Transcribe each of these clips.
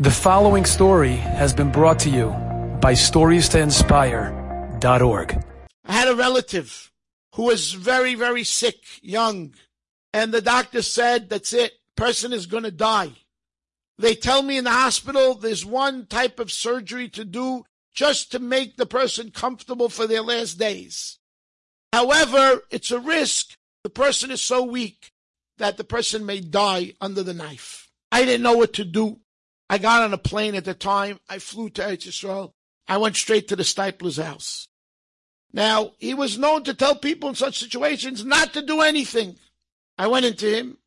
The following story has been brought to you by StoriesToInspire.org. I had a relative who was very, very sick, young, and the doctor said, That's it, person is going to die. They tell me in the hospital there's one type of surgery to do just to make the person comfortable for their last days. However, it's a risk. The person is so weak that the person may die under the knife. I didn't know what to do. I got on a plane at the time. I flew to Israel. I went straight to the Steipler's house. Now, he was known to tell people in such situations not to do anything. I went into him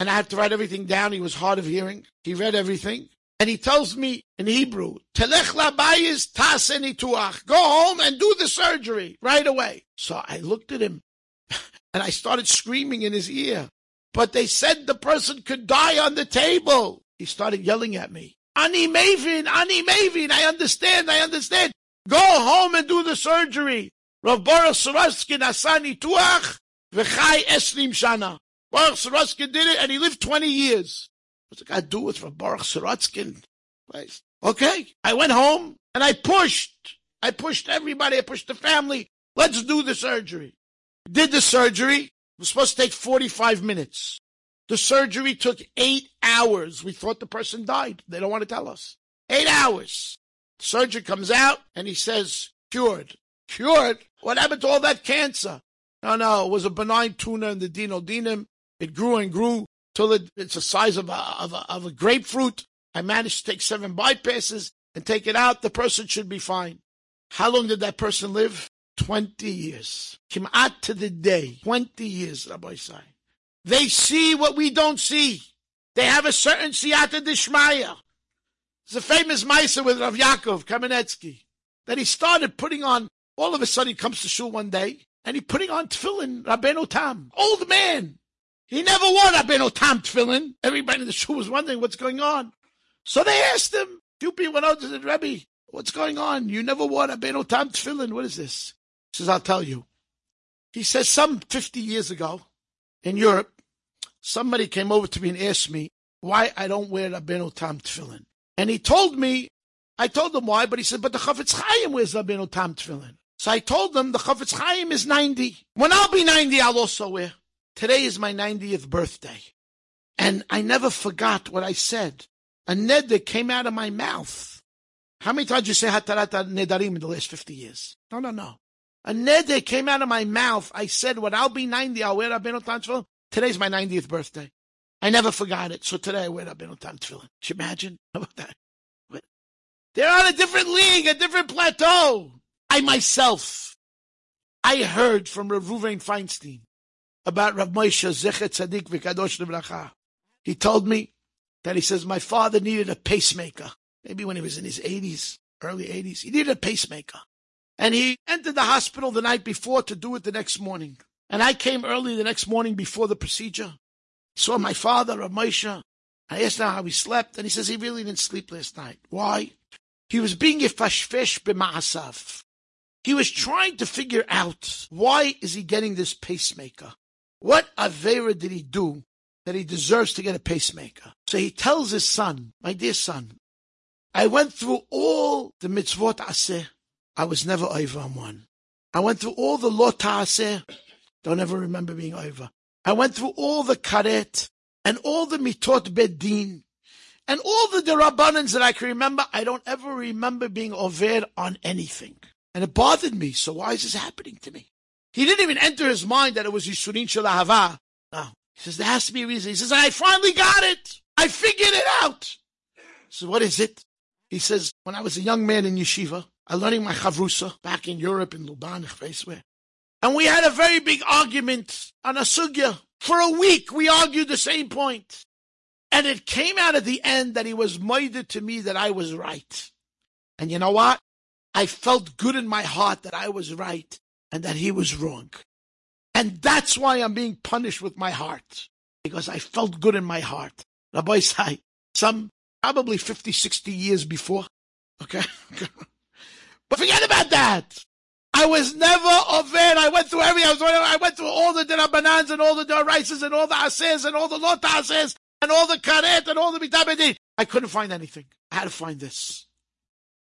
and I had to write everything down. He was hard of hearing. He read everything. And he tells me in Hebrew, Telech labayis tas tuach. Go home and do the surgery right away. So I looked at him and I started screaming in his ear. But they said the person could die on the table. He started yelling at me. Ani Mavin, Ani Mavin, I understand, I understand. Go home and do the surgery. Rav Baruch Sorotzkin Asani Tuach, V'chai Eslim Shana. Baruch Sorotzkin did it and he lived 20 years. What's it got to do with Rav Baruch Sorotzkin? Okay, I went home and I pushed. I pushed everybody, I pushed the family. Let's do the surgery. Did the surgery. It was supposed to take 45 minutes. The surgery took eight hours. We thought the person died. They don't want to tell us. Eight hours. The surgeon comes out and he says, cured. Cured? What happened to all that cancer? No, no, it was a benign tumor in the duodenum. It grew and grew till it, it's the size of a, of, a, of a grapefruit. I managed to take seven bypasses and take it out. The person should be fine. How long did that person live? 20 years. Kimat to the day. 20 years, Rabbi Sai. They see what we don't see. They have a certain siyata dishmaya. It's a famous Maisa with Rav Yaakov Kamenetsky that he started putting on. All of a sudden, he comes to shul one day and he putting on tefillin, Rabbeinu Tam, old man. He never wore Rabbeinu Tam tefillin. Everybody in the shul was wondering what's going on. So they asked him. Few people went out to the Rebbe, what's going on? You never wore Rabbeinu Tam tefillin. What is this? He says, I'll tell you. He says, some 50 years ago in Europe, somebody came over to me and asked me why I don't wear Rabbeinu Tam tefillin. And he told me, I told him why, but he said, but the Chafetz Chaim wears Rabbeinu Tam tefillin. So I told him the Chafetz Chaim is 90. When I'll be 90, I'll also wear. Today is my 90th birthday. And I never forgot what I said. A neder came out of my mouth. How many times you say hatarat nedarim in the last 50 years? No, no, no. A neder came out of my mouth. I said, when I'll be 90, I'll wear Rabbeinu Tam tefillin. Today's my 90th birthday. I never forgot it. So today I went wear Rabbeinu Tam tefillin. Can you imagine? How about that? They're on a different league, a different plateau. I myself, I heard from Rav Ruvain Feinstein about Rav Moshe Zecher Tzadik V'Kadosh Livracha. He told me that he says my father needed a pacemaker. Maybe when he was in his 80s, early 80s, he needed a pacemaker. And he entered the hospital the night before to do it the next morning. And I came early the next morning before the procedure. Saw my father, Rav Moshe. I asked him how he slept, and he says he really didn't sleep last night. Why? He was being a fashfesh b'ma'asav. He was trying to figure out why is he getting this pacemaker? What avera did he do that he deserves to get a pacemaker? So he tells his son, my dear son, I went through all the mitzvot aseh. I was never over on one. I went through all the lot aseh. Don't ever remember being over. I went through all the karet and all the mitot bedin and all the derabbanans that I can remember. I don't ever remember being over on anything. And it bothered me. So why is this happening to me? He didn't even enter his mind that it was Yisurin Shalahava. No. He says, there has to be a reason. He says, I finally got it. I figured it out. So what is it? He says, when I was a young man in yeshiva, I learning my chavrusa back in Europe in Luban, and we had a very big argument on a sugya. For a week, we argued the same point. And it came out at the end that he was moided to me that I was right. And you know what? I felt good in my heart that I was right and that he was wrong. And that's why I'm being punished with my heart. Because I felt good in my heart. Rabbi Sai, some probably 50, 60 years before. Okay? but forget about that. I was never over. I went through every. I was. I went through all the derabanans and all the deraises and all the asers and all the lot asers and all the karet and all the mitabedin. I couldn't find anything. I had to find this.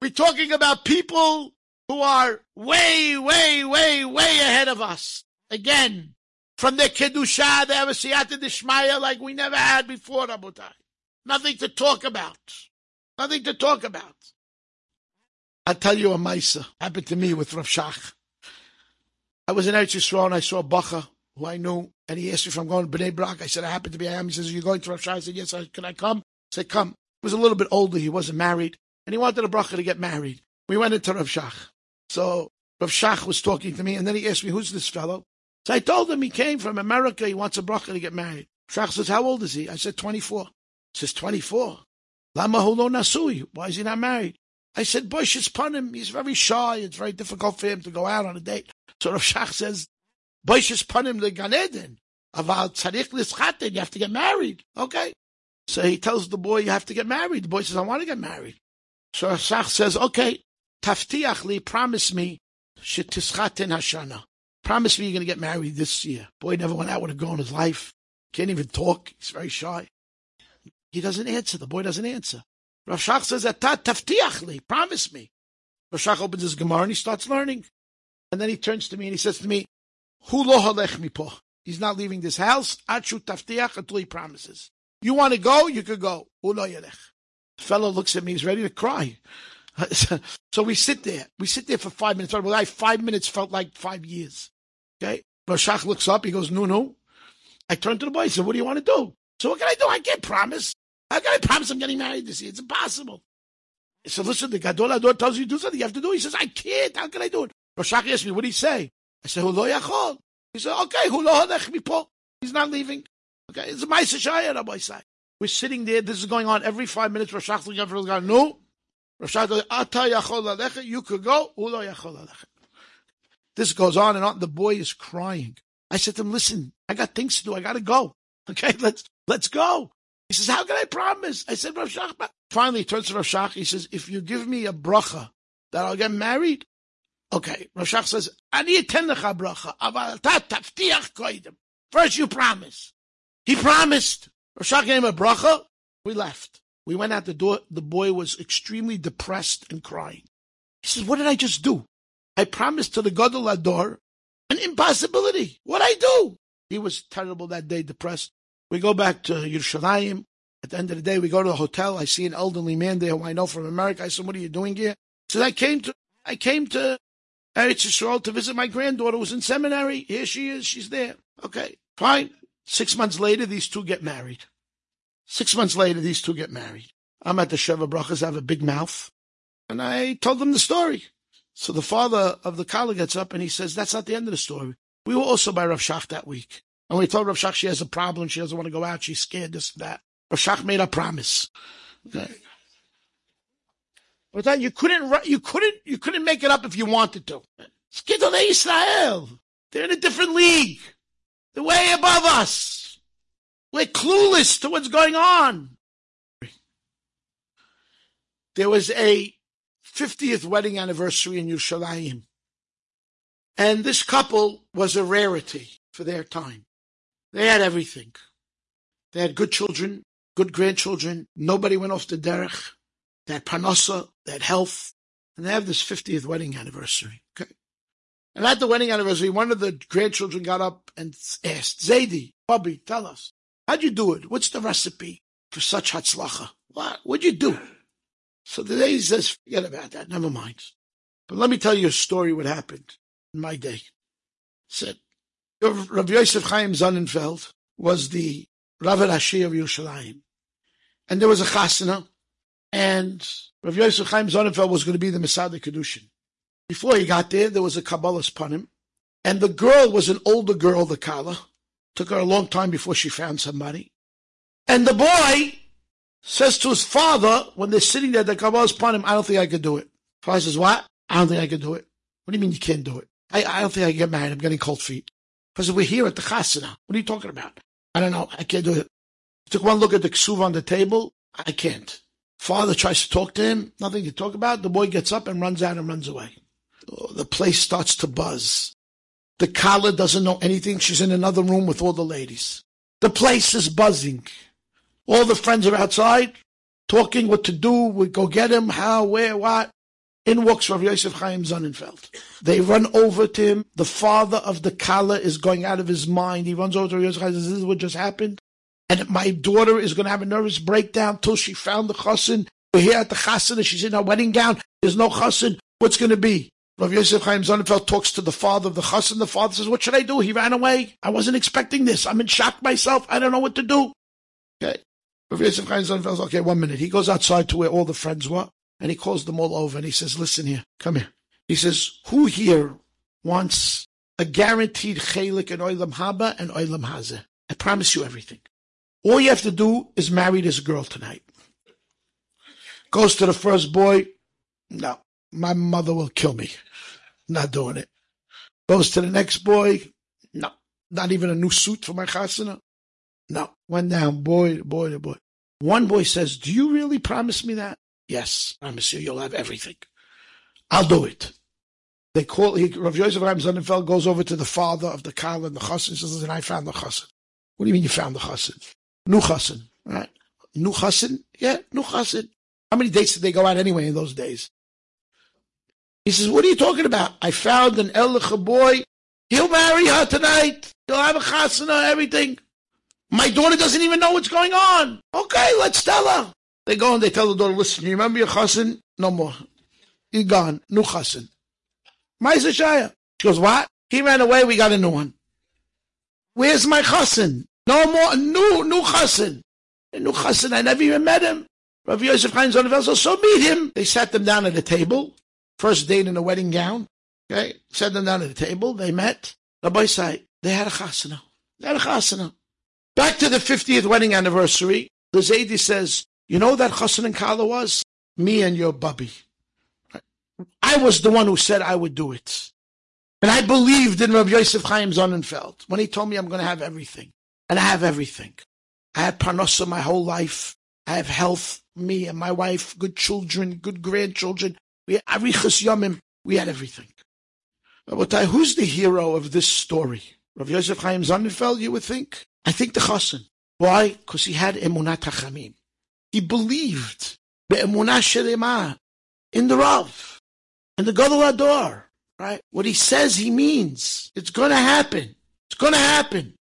We're talking about people who are way, way, way, way ahead of us. Again, from the Kedusha, they have a Siyata Dishmaya like we never had before, Rabotai. Nothing to talk about. Nothing to talk about. I'll tell you a Maisa. Happened to me with Rav Shach. I was in Eretz Yisrael and I saw Bacha who I knew, and he asked me if I'm going to Bnei Brak. I said, I happen to be, I am. He says, Are you going to Rav Shach? I said, Yes. I Can I come? I said, Come. He was a little bit older. He wasn't married. And he wanted a Bracha to get married. We went into Rav Shach. So Rav Shach was talking to me, and then he asked me, Who's this fellow? So I told him he came from America. He wants a Bracha to get married. Shach says, How old is he? I said, 24. He says, 24. Lama hulo nasui. Why is he not married? I said, Bush is him. He's very shy. It's very difficult for him to go out on a date. So Rav Shach says, Bush is him the Gan Eden. About tzarich lischaten. You have to get married. Okay. So he tells the boy, you have to get married. The boy says, I want to get married. So Rav Shach says, okay, taftiach li, promise me, shetischaten hashana. Promise me you're going to get married this year. Boy never went out with a girl in his life. Can't even talk. He's very shy. He doesn't answer. The boy doesn't answer. Rav Shach says, Atat taftiachli, promise me. Rav Shach opens his Gemara and he starts learning. And then he turns to me and he says to me, Hu lo mipo. He's not leaving this house. Achu taftiach until he promises. You want to go? You could go. Hu lo. The fellow looks at me. He's ready to cry. so we sit there. We sit there for five minutes. Well, five minutes felt like five years. Okay. Rav Shach looks up. He goes, no, no. I turn to the boy. I said, what do you want to do? So what can I do? I can't promise. How can I promise I'm getting married this year? It's impossible. I said, listen, the Gadol Ador tells you to do something. You have to do it. He says, I can't. How can I do it? Rosh asked me, what did he say? I said, Hulo Yachol. He said, okay, Hulo Halech Mipo. He's not leaving. Okay, it's a Maisa Shaya, Rabbi Sai. We're sitting there. This is going on every five minutes. Rosh Hashanah looking for the No. Rosh Hashanah, Ata Yachol Alecha. You could go. Hulo Yachol Alecha. This goes on and on. The boy is crying. I said to him, listen, I got things to do. I got to go. Okay, let's, let's go. He says, how can I promise? I said, Rav Shach. Finally, he turns to Rav Shach. He says, if you give me a bracha that I'll get married, okay. Rav Shach says, Ani etenlecha bracha, aval ta taftiach. First you promise. He promised. Rav Shach gave him a bracha. We left. We went out the door. The boy was extremely depressed and crying. He says, what did I just do? I promised to the Gadol Ador an impossibility. What I do? He was terrible that day, depressed. We go back to Yerushalayim. At the end of the day, we go to the hotel. I see an elderly man there who I know from America. I said, "What are you doing here?" He said, "I came to I came to Eretz Yisrael to visit my granddaughter who was in seminary. Here she is. She's there. Okay, fine." Six months later, these two get married. Six months later, these two get married. I'm at the Sheva Brachas. I have a big mouth, and I told them the story. So the father of the Kala gets up and he says, "That's not the end of the story. We were also by Rav Shach that week." And we told Rav Shach she has a problem, she doesn't want to go out, she's scared, this and that. Rav Shach made a promise. Okay. But then you couldn't, you couldn't, you couldn't make it up if you wanted to. Skidolei Israel. They're in a different league. They're way above us. We're clueless to what's going on. There was a 50th wedding anniversary in Yerushalayim. And this couple was a rarity for their time. They had everything. They had good children, good grandchildren. Nobody went off the derech. They had parnasa. They had health. And they have this 50th wedding anniversary. Okay. And at the wedding anniversary, one of the grandchildren got up and asked, Zaidi, Bobby, tell us, how'd you do it? What's the recipe for such hatzlacha? What, what'd you do? So lady says, forget about that. Never mind. But let me tell you a story what happened in my day. Said, Rav Yosef Chaim Sonnenfeld was the Rav Rashi of Yerushalayim. And there was a chasana, and Rav Yosef Chaim Sonnenfeld was going to be the Masada Kedushin. Before he got there, there was a Kabbalah him, and the girl was an older girl, the Kala. Took her a long time before she found somebody. And the boy says to his father, when they're sitting there, the Kabbalah's him, I don't think I could do it. Father says, what? I don't think I could do it. What do you mean you can't do it? I, I don't think I can get married. I'm getting cold feet. Because we're here at the chasana. What are you talking about? I don't know. I can't do it. Took one look at the ksuv on the table. I can't. Father tries to talk to him. Nothing to talk about. The boy gets up and runs out and runs away. Oh, the place starts to buzz. The Kala doesn't know anything. She's in another room with all the ladies. The place is buzzing. All the friends are outside. talking what to do. We go get him, how, where, what. In walks Rav Yosef Chaim Sonnenfeld. They run over to him. The father of the Kala is going out of his mind. He runs over to Rav Yosef Chaim and says, this is what just happened. And my daughter is going to have a nervous breakdown till she found the chassan. We're here at the chassan and she's in her wedding gown. There's no chassan. What's going to be? Rav Yosef Chaim Sonnenfeld talks to the father of the chassan. The father says, what should I do? He ran away. I wasn't expecting this. I'm in shock myself. I don't know what to do. Okay. Rav Yosef Chaim Sonnenfeld says, okay, one minute. He goes outside to where all the friends were and he calls them all over and he says, listen here, come here. He says, who here wants a guaranteed chelik in Oilam Haba and Oilam Hazeh? I promise you everything. All you have to do is marry this girl tonight. Goes to the first boy. No, my mother will kill me. Not doing it. Goes to the next boy. No, not even a new suit for my chasana. No, went down, boy, boy, boy. One boy says, do you really promise me that? Yes, I promise you, you'll have everything. I'll do it. They call, he, Rav Yosef Chaim Sonnenfeld goes over to the father of the Kala and the Chassan says, listen, I found the Chassan. What do you mean you found the Chassan? New Chassan, right? New Chassan? Yeah, new Chassan. How many dates did they go out anyway in those days? He says, what are you talking about? I found an Elicha boy. He'll marry her tonight. He'll have a chasana, everything. My daughter doesn't even know what's going on. Okay, let's tell her. They go and they tell the daughter, listen, you remember your chassan? No more. He's gone. New chassan. Maisa Shaya. She goes, what? He ran away. We got a new one. Where's my chassan? No more. New, new chassan. A new chassan. I never even met him. Rav Yosef Chaim Sonnenfeld so meet him. They sat them down at a table. First date in a wedding gown. Okay. Sat them down at a table. They met. Rabbi say they had a chasana. They had a chasana. Back to the 50th wedding anniversary. The Zaidi says, you know that chassan and kala was? Me and your bubby. I was the one who said I would do it. And I believed in Rabbi Yosef Chaim Sonnenfeld when he told me I'm going to have everything. And I have everything. I had parnasa my whole life. I have health, me and my wife, good children, good grandchildren. We had arichas yomim. We had everything. Rabotai, who's the hero of this story? Rav Yosef Chaim Sonnenfeld, you would think? I think the chassan. Why? Because he had emunat hachamim. He believed be'emunah shelema in the Rav and the Gadol Ador. Right? What he says, he means. It's going to happen. It's going to happen.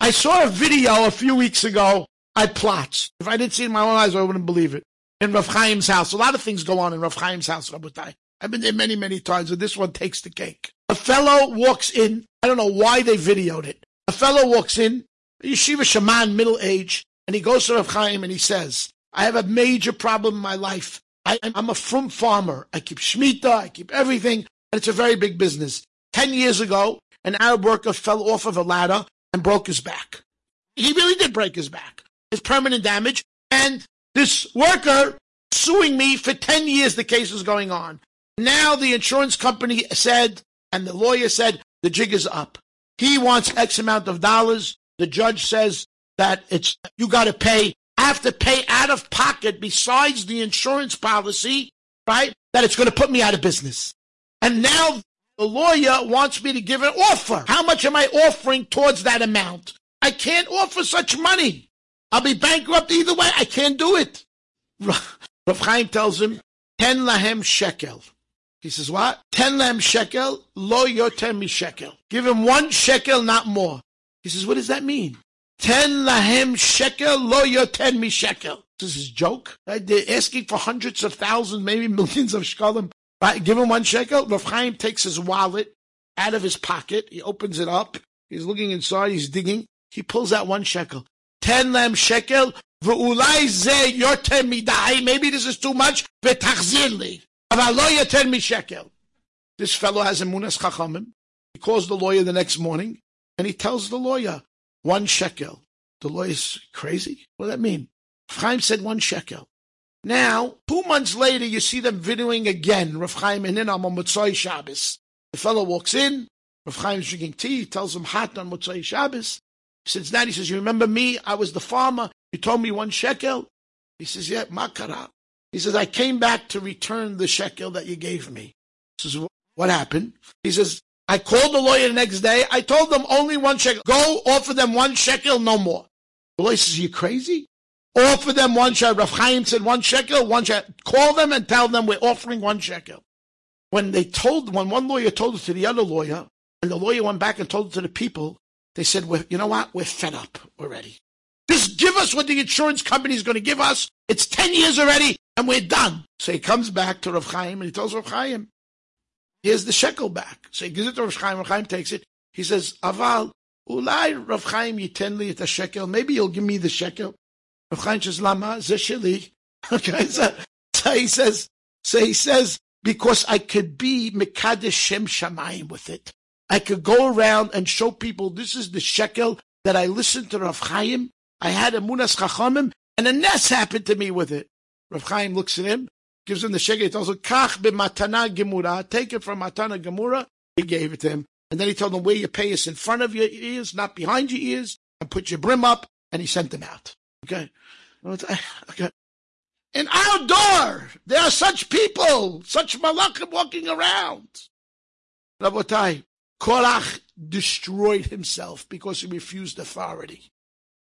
I saw a video a few weeks ago. I plot. If I didn't see it in my own eyes, I wouldn't believe it. In Rav Chaim's house. A lot of things go on in Rav Chaim's house, Rabotai. I've been there many, many times, and this one takes the cake. A fellow walks in. I don't know why they videoed it. A fellow walks in, yeshiva shaman, middle age, and he goes to Rav Chaim and he says, I have a major problem in my life. I, am a from farmer. I keep shmita, I keep everything, and it's a very big business. Ten years ago, an Arab worker fell off of a ladder and broke his back. He really did break his back. It's permanent damage. And this worker suing me for 10 years, the case is going on. Now the insurance company said, and the lawyer said, the jig is up. He wants X amount of dollars. The judge says that it's, you got to pay, have to pay out of pocket besides the insurance policy, right? That it's going to put me out of business. And now the lawyer wants me to give an offer. How much am I offering towards that amount? I can't offer such money. I'll be bankrupt either way. I can't do it. Rav Chaim tells him, ten lahem shekel. He says, what? Ten lahem shekel, lo yoter mi shekel. Give him one shekel, not more. He says, what does that mean? Ten lahem shekel lo yoten mi shekel. This is joke. Right? They're asking for hundreds of thousands, maybe millions of shkalim. Right? Give him one shekel. Rav Chaim takes his wallet out of his pocket. He opens it up. He's looking inside. He's digging. He pulls out one shekel. Ten lahem shekel. V'ulai ze yoten midai. Maybe this is too much. V'tachzirli. Aval lo yoten mi shekel. This fellow has a munas chachamim. He calls the lawyer the next morning and he tells the lawyer, one shekel. The lawyer's crazy? What does that mean? Chaim said one shekel. Now, two months later, you see them videoing again, Rav Chaim and in on Motzoi Shabbos. The fellow walks in, Rav Chaim's drinking tea, tells him hot on Motzoi Shabbos. Since that, he says, you remember me? I was the farmer. You told me one shekel? He says, yeah, makara. He says, I came back to return the shekel that you gave me. He says, what happened? He says, I called the lawyer the next day. I told them only one shekel. Go offer them one shekel, no more. The lawyer says, you crazy? Offer them one shekel. Rav Chaim said one shekel, one shekel. Call them and tell them we're offering one shekel. When they told, when one lawyer told it to the other lawyer, and the lawyer went back and told it to the people, they said, well, you know what? We're fed up already. Just give us what the insurance company is going to give us. It's 10 years already and we're done. So he comes back to Rav Chaim and he tells Rav Chaim, here's the shekel back. So he gives it to Rav Chaim. Rav Chaim takes it. He says, Aval, ulai Rav Chaim yiten li et shekel. Maybe you'll give me the shekel. Rav Chaim says, lama zesheli. Okay, so, so he says, so he says, because I could be Mekadesh Shem Shamayim with it. I could go around and show people this is the shekel that I listened to Rav Chaim. I had a Munas Chachamim, and a nest happened to me with it. Rav Chaim looks at him, gives him the shekel. He tells him, Kach b'matana gemura. Take it from matana gemura. He gave it to him. And then he told him, wear your payas in front of your ears, not behind your ears, and put your brim up. And he sent them out. Okay. Ah, okay. In our door, there are such people, such malachim walking around. Rabotai, Korach destroyed himself because he refused authority.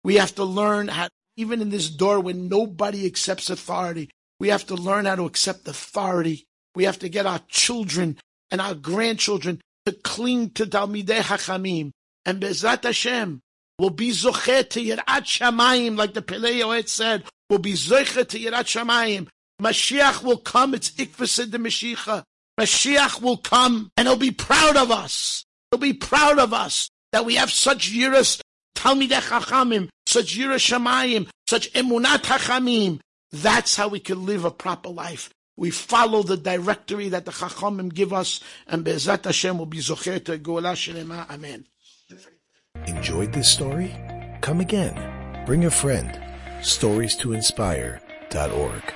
We have to learn how, even in this door when nobody accepts authority, we have to learn how to accept authority. We have to get our children and our grandchildren to cling to Talmidei Hachamim. And Bezrat Hashem will be zochet to Yirat Shamayim, like the Pele Yoetz said, will be zochet to Yirat Shamayim. Mashiach will come, it's Ikvasid the Mashiach. Mashiach will come and he'll be proud of us. He'll be proud of us that we have such yiras Talmidei Chachamim, such yiras Shamayim, such emunat Chachamim. That's how we can live a proper life. We follow the directory that the Chachamim give us, and Be'ezrat Hashem will be zocher to Geolah Shelema. Amen. Enjoyed this story? Come again. Bring a friend. Stories to inspire.org.